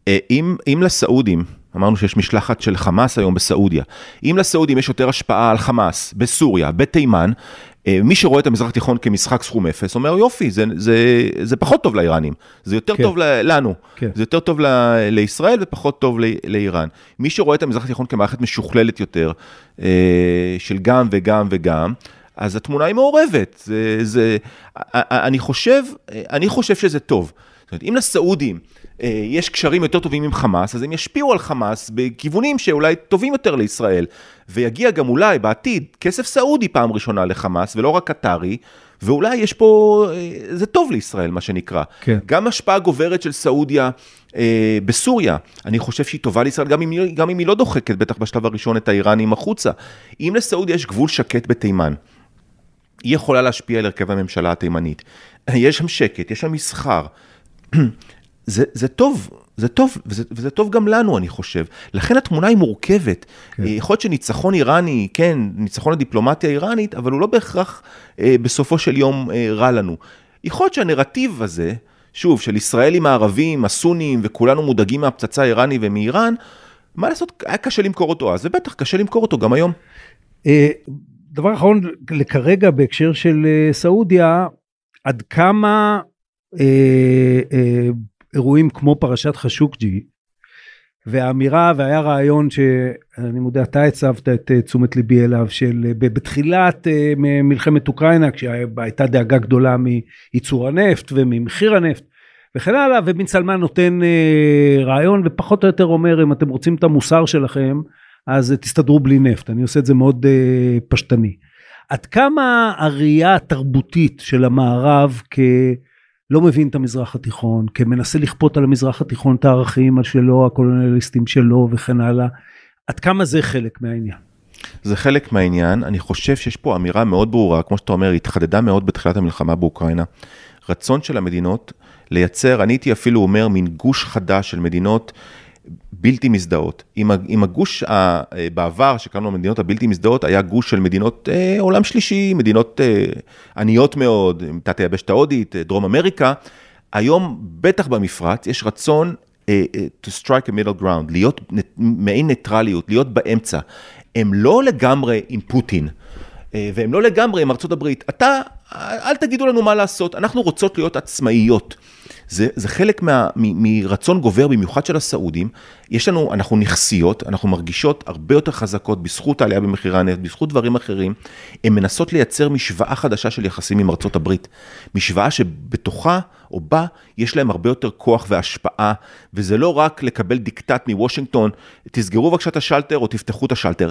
אה, אם, אם לסעודים, אמרנו שיש משלחת של חמאס היום בסעודיה, אם לסעודים יש יותר השפעה על חמאס בסוריה, בתימן, אה, מי שרואה את המזרח התיכון כמשחק סכום אפס, אומר יופי, זה, זה, זה פחות טוב לאיראנים, זה יותר כן. טוב לנו, כן. זה יותר טוב ל, לישראל ופחות טוב ל, לאיראן. מי שרואה את המזרח התיכון כמערכת משוכללת יותר, אה, של גם וגם וגם, אז התמונה היא מעורבת. זה, זה, אני, חושב, אני חושב שזה טוב. זאת אומרת, אם לסעודים אה, יש קשרים יותר טובים עם חמאס, אז הם ישפיעו על חמאס בכיוונים שאולי טובים יותר לישראל. ויגיע גם אולי בעתיד כסף סעודי פעם ראשונה לחמאס, ולא רק קטרי, ואולי יש פה, אה, זה טוב לישראל, מה שנקרא. כן. גם השפעה גוברת של סעודיה אה, בסוריה, אני חושב שהיא טובה לישראל, גם אם, גם אם היא לא דוחקת, בטח בשלב הראשון, את האיראנים החוצה. אם לסעודיה יש גבול שקט בתימן, היא יכולה להשפיע על הרכב הממשלה התימנית. יש שם שקט, יש שם מסחר. זה, זה טוב, זה טוב, וזה, וזה טוב גם לנו, אני חושב. לכן התמונה היא מורכבת. כן. אה, יכול להיות שניצחון איראני, כן, ניצחון הדיפלומטיה האיראנית, אבל הוא לא בהכרח אה, בסופו של יום אה, רע לנו. יכול להיות שהנרטיב הזה, שוב, של ישראל עם הערבים, הסונים, וכולנו מודאגים מהפצצה האיראני ומאיראן, מה לעשות, היה קשה למכור אותו אז, ובטח קשה למכור אותו גם היום. אה, דבר אחרון, לכרגע בהקשר של אה, סעודיה, עד כמה אירועים כמו פרשת חשוקג'י, והאמירה, והיה רעיון שאני מודה, אתה הצבת את אה, תשומת ליבי אליו, של אה, בתחילת אה, מלחמת אוקראינה, כשהייתה דאגה גדולה מייצור הנפט וממחיר הנפט וכן הלאה, ובן סלמן נותן רעיון ופחות או יותר אומר, אם אתם רוצים את המוסר שלכם, אז תסתדרו בלי נפט. אני עושה את זה מאוד פשטני. עד כמה הראייה התרבותית של המערב כ... לא מבין את המזרח התיכון, כמנסה לכפות על המזרח התיכון את הערכים שלו, הקולוניאליסטים שלו וכן הלאה. עד כמה זה חלק מהעניין? זה חלק מהעניין, אני חושב שיש פה אמירה מאוד ברורה, כמו שאתה אומר, התחדדה מאוד בתחילת המלחמה באוקראינה. רצון של המדינות לייצר, אני הייתי אפילו אומר, מין גוש חדש של מדינות בלתי מזדהות. עם הגוש ה, בעבר, שקראנו המדינות הבלתי מזדהות, היה גוש של מדינות אה, עולם שלישי, מדינות אה, עניות מאוד, תת היבשת ההודית, אה, דרום אמריקה. היום, בטח במפרץ, יש רצון אה, אה, to strike a middle ground, להיות מעין ניטרליות, להיות באמצע. הם לא לגמרי עם פוטין. אה, והם לא לגמרי עם ארצות הברית. אתה, אל תגידו לנו מה לעשות, אנחנו רוצות להיות עצמאיות. זה, זה חלק מה, מ, מרצון גובר, במיוחד של הסעודים. יש לנו, אנחנו נכסיות, אנחנו מרגישות הרבה יותר חזקות בזכות העלייה במחירי הנפט, בזכות דברים אחרים. הן מנסות לייצר משוואה חדשה של יחסים עם ארצות הברית. משוואה שבתוכה או בה יש להם הרבה יותר כוח והשפעה, וזה לא רק לקבל דיקטט מוושינגטון, תסגרו בבקשה את השלטר או תפתחו את השלטר.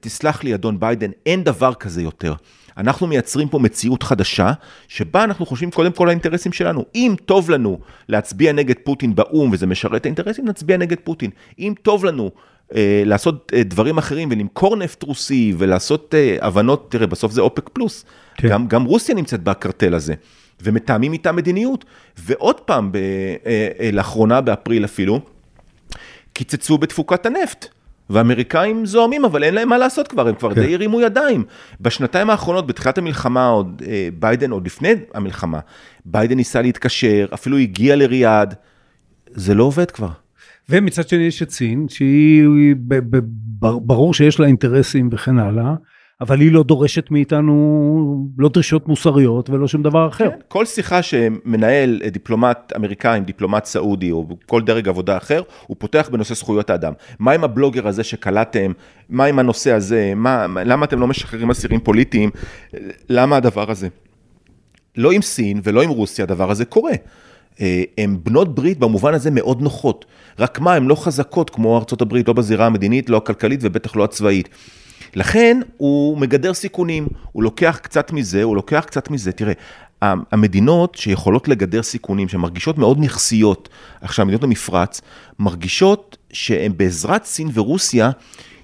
תסלח לי, אדון ביידן, אין דבר כזה יותר. אנחנו מייצרים פה מציאות חדשה, שבה אנחנו חושבים קודם כל על האינטרסים שלנו. אם טוב לנו להצביע נגד פוטין באו"ם וזה משרת את האינטרסים, נצביע נגד פוטין. אם טוב לנו אה, לעשות אה, דברים אחרים ולמכור נפט רוסי ולעשות אה, הבנות, תראה, בסוף זה אופק פלוס. כן. גם, גם רוסיה נמצאת בקרטל הזה. ומתאמים איתה מדיניות. ועוד פעם, ב, אה, אה, לאחרונה, באפריל אפילו, קיצצו בתפוקת הנפט. ואמריקאים זועמים, אבל אין להם מה לעשות כבר, הם כבר כן. די הרימו ידיים. בשנתיים האחרונות, בתחילת המלחמה, עוד אה, ביידן, עוד לפני המלחמה, ביידן ניסה להתקשר, אפילו הגיע לריאד, זה לא עובד כבר. ומצד שני יש את סין, שהיא, ברור שיש לה אינטרסים וכן הלאה. אבל היא לא דורשת מאיתנו לא דרישות מוסריות ולא שום דבר אחר. כן, כל שיחה שמנהל דיפלומט אמריקאי עם דיפלומט סעודי או כל דרג עבודה אחר, הוא פותח בנושא זכויות האדם. מה עם הבלוגר הזה שקלטתם? מה עם הנושא הזה? מה, למה אתם לא משחררים אסירים פוליטיים? למה הדבר הזה? לא עם סין ולא עם רוסיה הדבר הזה קורה. אה, הן בנות ברית במובן הזה מאוד נוחות. רק מה, הן לא חזקות כמו ארצות הברית, לא בזירה המדינית, לא הכלכלית ובטח לא הצבאית. לכן הוא מגדר סיכונים, הוא לוקח קצת מזה, הוא לוקח קצת מזה. תראה, המדינות שיכולות לגדר סיכונים, שמרגישות מאוד נכסיות, עכשיו מדינות המפרץ, מרגישות שהן בעזרת סין ורוסיה,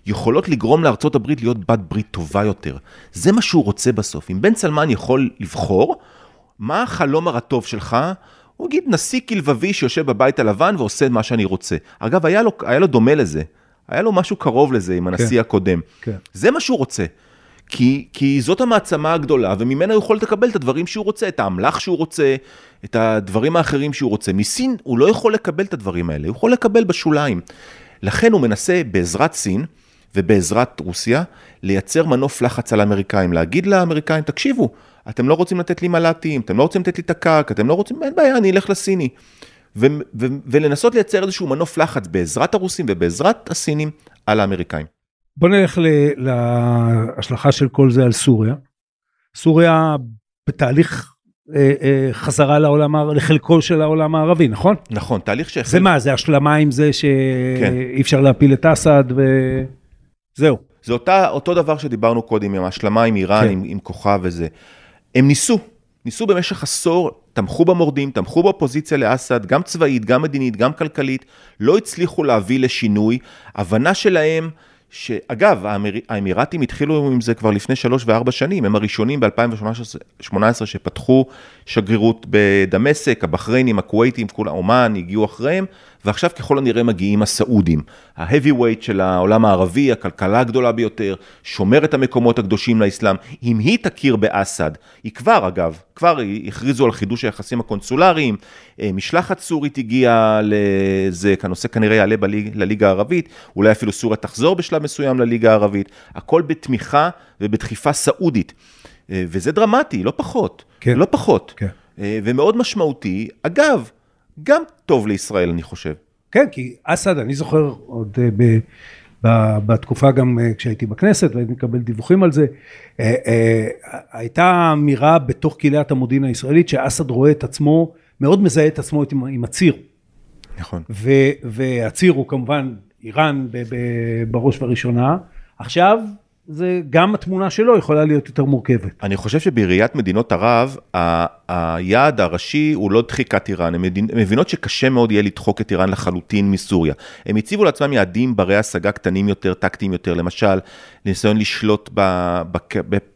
יכולות לגרום לארצות הברית להיות בת ברית טובה יותר. זה מה שהוא רוצה בסוף. אם בן צלמן יכול לבחור, מה החלום הרטוב שלך? הוא יגיד, נשיא כלבבי שיושב בבית הלבן ועושה מה שאני רוצה. אגב, היה לו, היה לו דומה לזה. היה לו משהו קרוב לזה עם הנשיא כן, הקודם. כן. זה מה שהוא רוצה. כי, כי זאת המעצמה הגדולה, וממנה הוא יכול לקבל את הדברים שהוא רוצה, את האמל"ח שהוא רוצה, את הדברים האחרים שהוא רוצה. מסין הוא לא יכול לקבל את הדברים האלה, הוא יכול לקבל בשוליים. לכן הוא מנסה בעזרת סין ובעזרת רוסיה, לייצר מנוף לחץ על האמריקאים, להגיד לאמריקאים, תקשיבו, אתם לא רוצים לתת לי מל"טים, אתם לא רוצים לתת לי את הקרק, אתם לא רוצים, אין בעיה, אני אלך לסיני. ו- ו- ולנסות לייצר איזשהו מנוף לחץ בעזרת הרוסים ובעזרת הסינים על האמריקאים. בוא נלך להשלכה של כל זה על סוריה. סוריה בתהליך אה, אה, חזרה לעולם, לחלקו של העולם הערבי, נכון? נכון, תהליך שהחל... זה מה, זה השלמה עם זה שאי כן. אפשר להפיל את אסד וזהו. זה אותה, אותו דבר שדיברנו קודם, עם ההשלמה עם איראן, כן. עם, עם כוכב וזה. הם ניסו, ניסו במשך עשור, תמכו במורדים, תמכו באופוזיציה לאסד, גם צבאית, גם מדינית, גם כלכלית, לא הצליחו להביא לשינוי. הבנה שלהם שאגב, האמיר... האמירתים התחילו עם זה כבר לפני שלוש וארבע שנים, הם הראשונים ב-2018 שפתחו שגרירות בדמשק, הבחריינים, הכווייטים, כולם, אומן, הגיעו אחריהם, ועכשיו ככל הנראה מגיעים הסעודים. ה-heavyweight של העולם הערבי, הכלכלה הגדולה ביותר, שומר את המקומות הקדושים לאסלאם, אם היא תכיר באסד, היא כבר אגב, כבר הכריזו על חידוש היחסים הקונסולריים, אה, משלחת סורית הגיעה לזה, הנושא כנראה יעלה בליג, לליגה הערבית, אולי אפילו סוריה תחזור בשלב מסוים לליגה הערבית, הכל בתמיכה ובדחיפה סעודית. אה, וזה דרמטי, לא פחות, כן. לא פחות. כן. אה, ומאוד משמעותי. אגב, גם טוב לישראל, אני חושב. כן, כי אסד, אני זוכר עוד uh, ב, בתקופה גם uh, כשהייתי בכנסת והייתי מקבל דיווחים על זה, uh, הייתה אמירה בתוך קהילת המודיעין הישראלית שאסד רואה את עצמו, מאוד מזהה את עצמו עם, עם הציר. נכון. והציר הוא כמובן איראן ב, ב, בראש ובראשונה. עכשיו זה גם התמונה שלו יכולה להיות יותר מורכבת. אני חושב שבראיית מדינות ערב, היעד הראשי הוא לא דחיקת איראן, הן מבינות שקשה מאוד יהיה לדחוק את איראן לחלוטין מסוריה. הם הציבו לעצמם יעדים ברי השגה קטנים יותר, טקטיים יותר, למשל, ניסיון לשלוט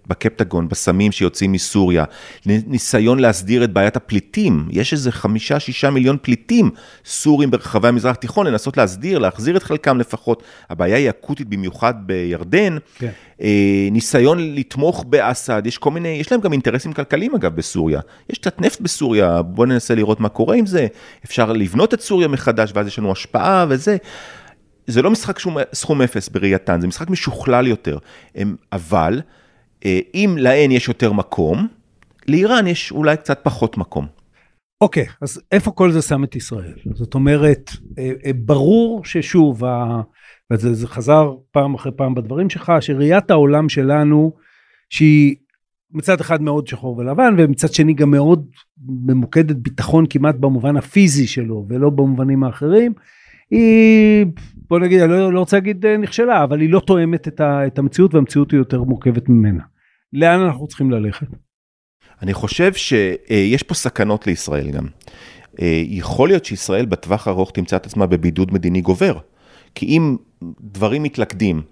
בקפטגון, בסמים שיוצאים מסוריה, ניסיון להסדיר את בעיית הפליטים, יש איזה חמישה, שישה מיליון פליטים סורים ברחבי המזרח התיכון, לנסות להסדיר, להחזיר את חלקם לפחות. הבעיה היא אקוטית במיוחד בירדן. כן. אה, ניסיון לתמוך באסד, יש כל מיני, יש להם גם אינטרסים כלכליים אגב בסוריה. יש קצת נפט בסוריה, בואו ננסה לראות מה קורה עם זה, אפשר לבנות את סוריה מחדש ואז יש לנו השפעה וזה. זה לא משחק שום, סכום אפס בראייתן, זה משחק משוכלל יותר. הם, אבל אם להן יש יותר מקום, לאיראן יש אולי קצת פחות מקום. אוקיי, okay, אז איפה כל זה שם את ישראל? זאת אומרת, אה, אה, ברור ששוב, וזה זה חזר פעם אחרי פעם בדברים שלך, שראיית העולם שלנו, שהיא מצד אחד מאוד שחור ולבן, ומצד שני גם מאוד ממוקדת ביטחון כמעט במובן הפיזי שלו, ולא במובנים האחרים, היא, בוא נגיד, אני לא, לא רוצה להגיד אה, נכשלה, אבל היא לא תואמת את, ה, את המציאות, והמציאות היא יותר מורכבת ממנה. לאן אנחנו צריכים ללכת? אני חושב שיש פה סכנות לישראל גם. אה, יכול להיות שישראל בטווח הארוך תמצא את עצמה בבידוד מדיני גובר. כי אם דברים מתלכדים,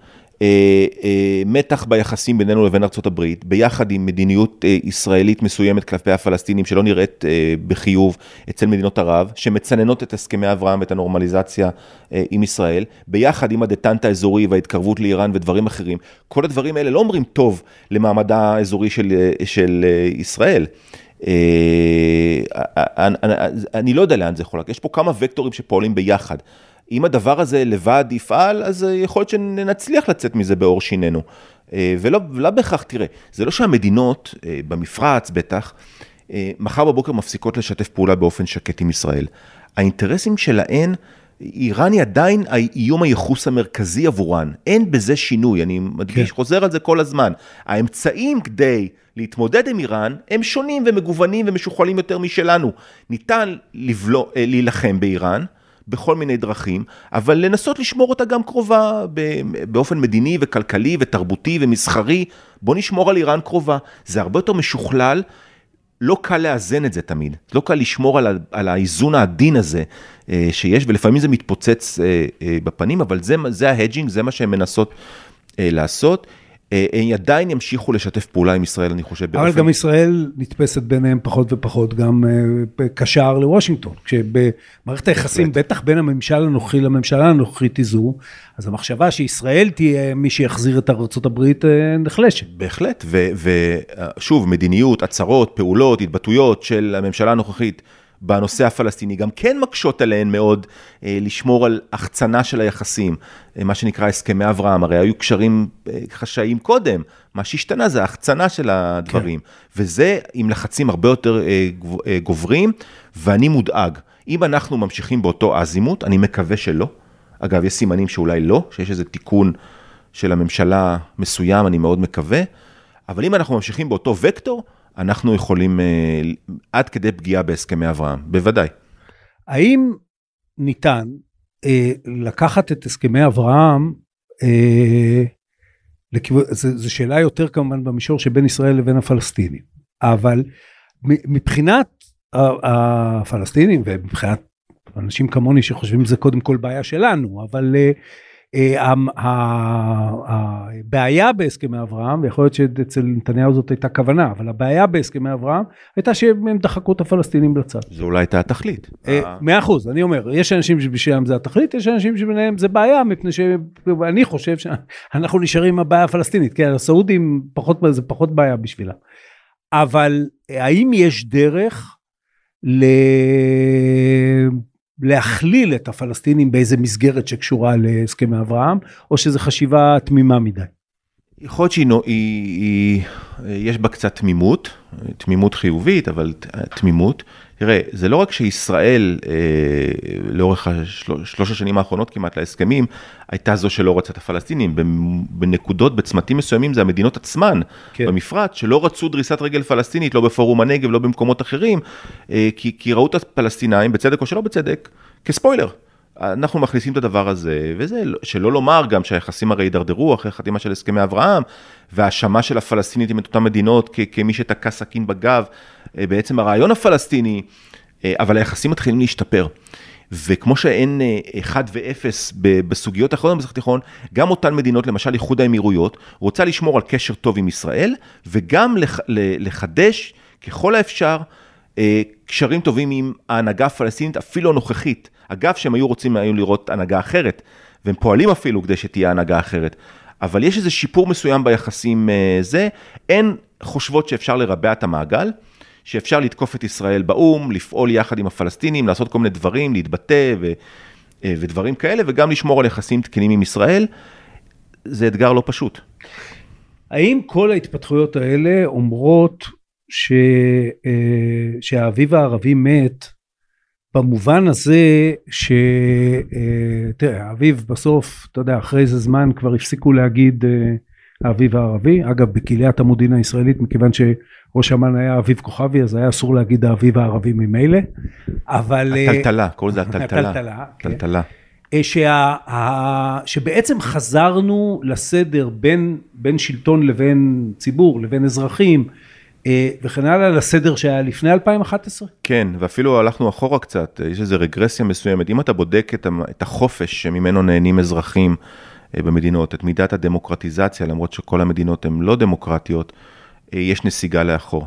מתח ביחסים בינינו לבין ארה"ב, ביחד עם מדיניות אה, ישראלית מסוימת כלפי הפלסטינים שלא נראית בחיוב אצל מדינות ערב, שמצננות את הסכמי אברהם ואת הנורמליזציה עם ישראל, ביחד עם הדטנט האזורי וההתקרבות לאיראן ודברים אחרים, כל הדברים האלה לא אומרים טוב למעמדה האזורי של, של ישראל. אני לא יודע לאן זה יכול לקחת, יש פה כמה וקטורים שפועלים ביחד. אם הדבר הזה לבד יפעל, אז יכול להיות שנצליח לצאת מזה בעור שינינו. אה, ולא, ולא בהכרח, תראה, זה לא שהמדינות, אה, במפרץ בטח, אה, מחר בבוקר מפסיקות לשתף פעולה באופן שקט עם ישראל. האינטרסים שלהן, איראן היא עדיין האיום הייחוס המרכזי עבורן, אין בזה שינוי, אני מדגיש, כן. חוזר על זה כל הזמן. האמצעים כדי להתמודד עם איראן הם שונים ומגוונים ומשוכללים יותר משלנו. ניתן לבלום, להילחם באיראן, בכל מיני דרכים, אבל לנסות לשמור אותה גם קרובה באופן מדיני וכלכלי ותרבותי ומסחרי. בוא נשמור על איראן קרובה. זה הרבה יותר משוכלל. לא קל לאזן את זה תמיד, לא קל לשמור על, על האיזון העדין הזה אה, שיש, ולפעמים זה מתפוצץ אה, אה, בפנים, אבל זה, זה ה hedging, זה מה שהן מנסות לעשות. אה, הם עדיין ימשיכו לשתף פעולה עם ישראל, אני חושב. אבל באופן... גם ישראל נתפסת ביניהם פחות ופחות גם אה, כשער לוושינגטון. כשבמערכת היחסים, בטח בין הממשל הנוכחי לממשלה הנוכחית הזו, אז המחשבה שישראל תהיה מי שיחזיר את ארה"ב אה, נחלשת. בהחלט, ושוב, מדיניות, הצהרות, פעולות, התבטאויות של הממשלה הנוכחית. בנושא הפלסטיני, גם כן מקשות עליהן מאוד אה, לשמור על החצנה של היחסים, אה, מה שנקרא הסכמי אברהם, הרי היו קשרים אה, חשאיים קודם, מה שהשתנה זה ההחצנה של הדברים, כן. וזה עם לחצים הרבה יותר גוברים, ואני מודאג. אם אנחנו ממשיכים באותו אזימוט, אני מקווה שלא. אגב, יש סימנים שאולי לא, שיש איזה תיקון של הממשלה מסוים, אני מאוד מקווה, אבל אם אנחנו ממשיכים באותו וקטור, אנחנו יכולים אה, עד כדי פגיעה בהסכמי אברהם, בוודאי. האם ניתן אה, לקחת את הסכמי אברהם, אה, זו שאלה יותר כמובן במישור שבין ישראל לבין הפלסטינים, אבל מבחינת הפלסטינים ומבחינת אנשים כמוני שחושבים שזה קודם כל בעיה שלנו, אבל אה, הבעיה בהסכמי אברהם, ויכול להיות שאצל נתניהו זאת הייתה כוונה, אבל הבעיה בהסכמי אברהם הייתה שהם דחקו את הפלסטינים לצד. זו אולי הייתה התכלית. אה, מאה אחוז, אני אומר, יש אנשים שבשבילם זה התכלית, יש אנשים שבשבילם זה בעיה, מפני שאני חושב שאנחנו נשארים עם הבעיה הפלסטינית, כן, הסעודים פחות, זה פחות בעיה בשבילם. אבל האם יש דרך ל... להכליל את הפלסטינים באיזה מסגרת שקשורה להסכמי אברהם, או שזו חשיבה תמימה מדי? יכול להיות שיש בה קצת תמימות, תמימות חיובית, אבל תמימות. תראה, זה לא רק שישראל, אה, לאורך שלוש השנים האחרונות כמעט להסכמים, הייתה זו שלא רצה את הפלסטינים. בנקודות, בצמתים מסוימים, זה המדינות עצמן, כן. במפרט, שלא רצו דריסת רגל פלסטינית, לא בפורום הנגב, לא במקומות אחרים, אה, כי, כי ראו את הפלסטינאים, בצדק או שלא בצדק, כספוילר. אנחנו מכניסים את הדבר הזה, וזה, שלא לומר גם שהיחסים הרי הידרדרו אחרי חתימה של הסכמי אברהם, והאשמה של הפלסטינים את אותן מדינות כמי שתקע סכין בגב, אה, בעצם הרעיון הפלסטיני, אה, אבל היחסים מתחילים להשתפר. וכמו שאין אה, אחד ואפס בסוגיות האחרונות במזרח התיכון, גם אותן מדינות, למשל איחוד האמירויות, רוצה לשמור על קשר טוב עם ישראל, וגם לחדש ככל האפשר קשרים טובים עם ההנהגה הפלסטינית, אפילו הנוכחית. אגב, שהם היו רוצים היו לראות הנהגה אחרת, והם פועלים אפילו כדי שתהיה הנהגה אחרת. אבל יש איזה שיפור מסוים ביחסים אה, זה, הן חושבות שאפשר לרבע את המעגל, שאפשר לתקוף את ישראל באו"ם, לפעול יחד עם הפלסטינים, לעשות כל מיני דברים, להתבטא ו, אה, ודברים כאלה, וגם לשמור על יחסים תקינים עם ישראל. זה אתגר לא פשוט. האם כל ההתפתחויות האלה אומרות ש, שהאביב הערבי מת במובן הזה שתראה האביב בסוף אתה יודע אחרי איזה זמן כבר הפסיקו להגיד האביב הערבי אגב בקהיליית המודיעין הישראלית מכיוון שראש אמ"ן היה אביב כוכבי אז היה אסור להגיד האביב הערבי ממילא אבל הטלטלה קוראים לזה הטלטלה. הטלטלה. כן. שה, ה, שבעצם חזרנו לסדר בין, בין שלטון לבין ציבור לבין אזרחים אה, וכן הלאה לסדר שהיה לפני 2011? כן, ואפילו הלכנו אחורה קצת, יש איזו רגרסיה מסוימת. אם אתה בודק את, החופש שממנו נהנים אזרחים אה, במדינות, את מידת הדמוקרטיזציה, למרות שכל המדינות הן לא דמוקרטיות, אה, יש נסיגה לאחור.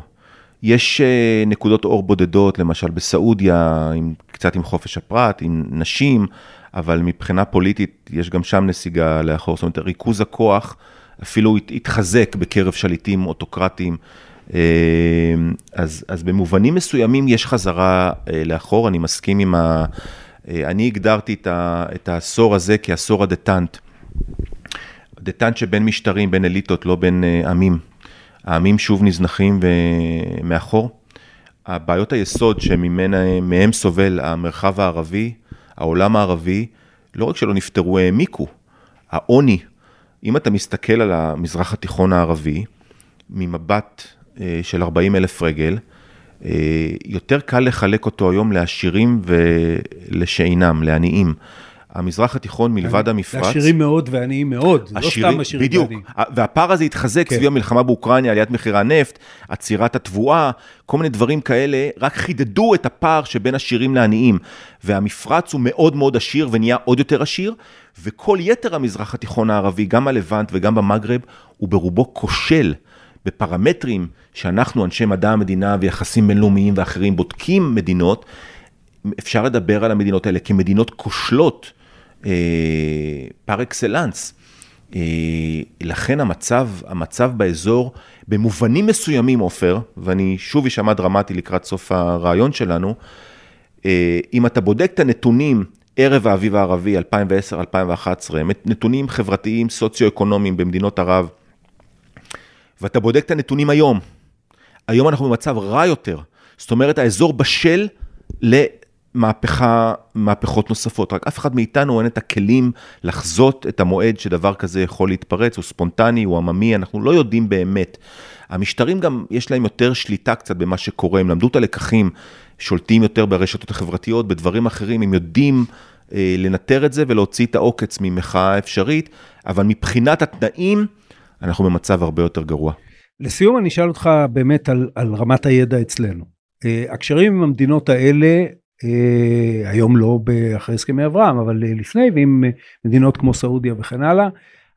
יש נקודות אור בודדות, למשל בסעודיה, עם, קצת עם חופש הפרט, עם נשים, אבל מבחינה פוליטית יש גם שם נסיגה לאחור, זאת אומרת, ריכוז הכוח אפילו התחזק בקרב שליטים אוטוקרטיים. אה, אז, אז במובנים מסוימים יש חזרה אה, לאחור, אני מסכים עם ה... אה, אני הגדרתי את, ה, את העשור הזה כעשור הדטנט. דטנט שבין משטרים, בין אליטות, לא בין עמים. העמים שוב נזנחים ומאחור. הבעיות היסוד שמהם סובל המרחב הערבי, העולם הערבי, לא רק שלא נפתרו, העמיקו. העוני, אם אתה מסתכל על המזרח התיכון הערבי, ממבט של 40 אלף רגל, אה, יותר קל לחלק אותו היום לעשירים ולשאינם, לעניים. המזרח התיכון מלבד המפרץ. לעשירים מאוד ועניים מאוד, עשירי, לא סתם עשירים בדיוק, ועניים. והפער הזה התחזק כן. סביב המלחמה באוקראינה, עליית מחירי הנפט, עצירת התבואה, כל מיני דברים כאלה, רק חידדו את הפער שבין עשירים לעניים. והמפרץ הוא מאוד מאוד עשיר ונהיה עוד יותר עשיר, וכל יתר המזרח התיכון הערבי, גם הלבנט וגם במגרב, הוא ברובו כושל. בפרמטרים שאנחנו, אנשי מדע המדינה ויחסים בינלאומיים ואחרים, בודקים מדינות, אפשר לדבר על המדינות האלה כמדינות כושלות אה, פר אקסלנס. אה, לכן המצב, המצב באזור, במובנים מסוימים, עופר, ואני שוב אשמע דרמטי לקראת סוף הרעיון שלנו, אה, אם אתה בודק את הנתונים ערב האביב הערבי 2010-2011, נתונים חברתיים סוציו-אקונומיים במדינות ערב, ואתה בודק את הנתונים היום, היום אנחנו במצב רע יותר. זאת אומרת, האזור בשל למהפכה, מהפכות נוספות. רק אף אחד מאיתנו אין את הכלים לחזות את המועד שדבר כזה יכול להתפרץ, הוא ספונטני, הוא עממי, אנחנו לא יודעים באמת. המשטרים גם, יש להם יותר שליטה קצת במה שקורה, הם למדו את הלקחים, שולטים יותר ברשתות החברתיות, בדברים אחרים, הם יודעים אה, לנטר את זה ולהוציא את העוקץ ממחאה אפשרית, אבל מבחינת התנאים, אנחנו במצב הרבה יותר גרוע. לסיום אני אשאל אותך באמת על, על רמת הידע אצלנו. Uh, הקשרים עם המדינות האלה, uh, היום לא אחרי הסכמי אברהם, אבל uh, לפני, ועם מדינות כמו סעודיה וכן הלאה,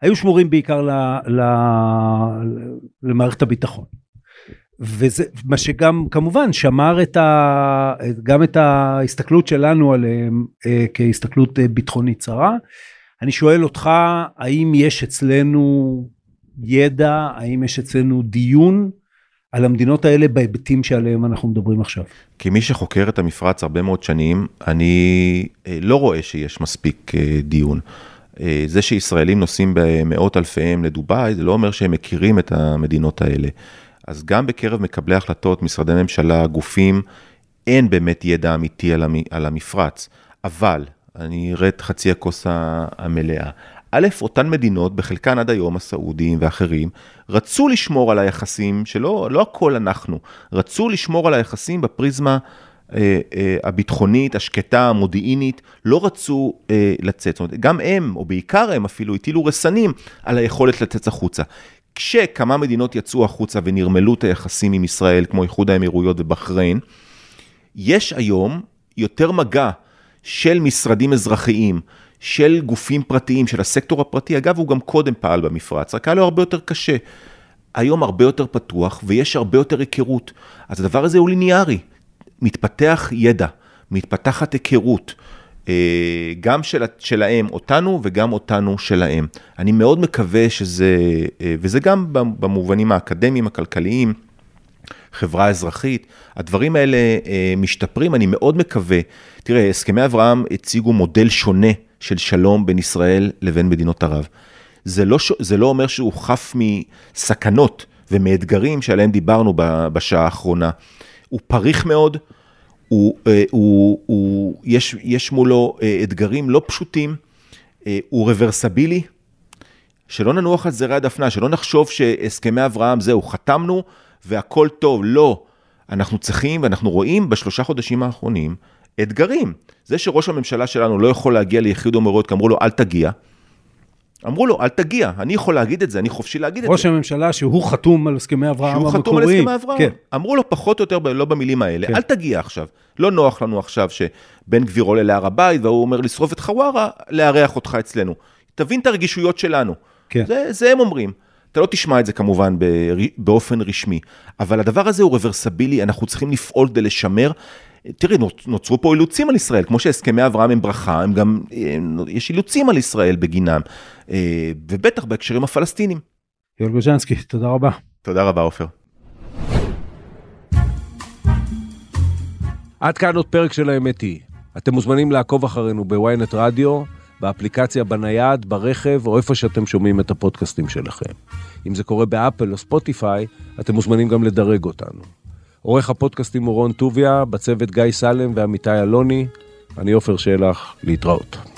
היו שמורים בעיקר ל, ל, למערכת הביטחון. וזה מה שגם כמובן שמר את ה, גם את ההסתכלות שלנו עליהם uh, כהסתכלות uh, ביטחונית צרה. אני שואל אותך, האם יש אצלנו ידע, האם יש אצלנו דיון על המדינות האלה בהיבטים שעליהם אנחנו מדברים עכשיו. כמי שחוקר את המפרץ הרבה מאוד שנים, אני אה, לא רואה שיש מספיק אה, דיון. אה, זה שישראלים נוסעים במאות אלפיהם לדובאי, זה לא אומר שהם מכירים את המדינות האלה. אז גם בקרב מקבלי החלטות, משרדי ממשלה, גופים, אין באמת ידע אמיתי על המפרץ. אבל, אני אראה את חצי הכוס המלאה. א', אותן מדינות, בחלקן עד היום, הסעודים ואחרים, רצו לשמור על היחסים, שלא לא הכל אנחנו, רצו לשמור על היחסים בפריזמה אה, אה, הביטחונית, השקטה, המודיעינית, לא רצו אה, לצאת. זאת אומרת, גם הם, או בעיקר הם אפילו, הטילו רסנים על היכולת לצאת החוצה. כשכמה מדינות יצאו החוצה ונרמלו את היחסים עם ישראל, כמו איחוד האמירויות ובחריין, יש היום יותר מגע של משרדים אזרחיים, של גופים פרטיים, של הסקטור הפרטי, אגב, הוא גם קודם פעל במפרץ, רק היה לו הרבה יותר קשה. היום הרבה יותר פתוח ויש הרבה יותר היכרות. אז הדבר הזה הוא ליניארי, מתפתח ידע, מתפתחת היכרות, אה, גם של, שלהם אותנו וגם אותנו שלהם. אני מאוד מקווה שזה, אה, וזה גם במובנים האקדמיים, הכלכליים, חברה אזרחית, הדברים האלה אה, משתפרים, אני מאוד מקווה. תראה, הסכמי אברהם הציגו מודל שונה של שלום בין ישראל לבין מדינות ערב. זה לא, זה לא אומר שהוא חף מסכנות ומאתגרים שעליהם דיברנו בשעה האחרונה. הוא פריך מאוד, הוא, אה, הוא, הוא, יש, יש מולו אה, אתגרים לא פשוטים, אה, הוא רוורסבילי, שלא ננוח על זרי הדפנה, שלא נחשוב שהסכמי אברהם זהו, חתמנו והכל טוב, לא. אנחנו צריכים ואנחנו רואים בשלושה חודשים האחרונים אתגרים. זה שראש הממשלה שלנו לא יכול להגיע ליחיד אומרות, כי אמרו לו אל תגיע, אמרו לו, אל תגיע, אני יכול להגיד את זה, אני חופשי להגיד את זה. ראש הממשלה שהוא חתום על הסכמי אברהם המקוריים. שהוא חתום על הסכמי אברהם. כן. אמרו לו פחות או יותר, לא במילים האלה, כן. אל תגיע עכשיו. לא נוח לנו עכשיו שבן גביר עולה להר הבית והוא אומר לשרוף את חווארה, לארח אותך אצלנו. תבין את הרגישויות שלנו. כן. זה, זה הם אומרים. אתה לא תשמע את זה כמובן באופן רשמי, אבל הדבר הזה הוא רוורסבילי, אנחנו צריכים לפעול כדי לשמר תראי, נוצרו פה אילוצים על ישראל, כמו שהסכמי אברהם הם ברכה, הם גם, יש אילוצים על ישראל בגינם, אה, ובטח בהקשרים הפלסטינים. יואל גוז'נסקי, תודה רבה. תודה רבה, עופר. עד כאן עוד פרק של האמת היא. אתם מוזמנים לעקוב אחרינו בוויינט רדיו, באפליקציה בנייד, ברכב, או איפה שאתם שומעים את הפודקאסטים שלכם. אם זה קורה באפל או ספוטיפיי, אתם מוזמנים גם לדרג אותנו. עורך הפודקאסטים הוא רון טוביה, בצוות גיא סלם ועמיתי אלוני, אני עופר שלח, להתראות.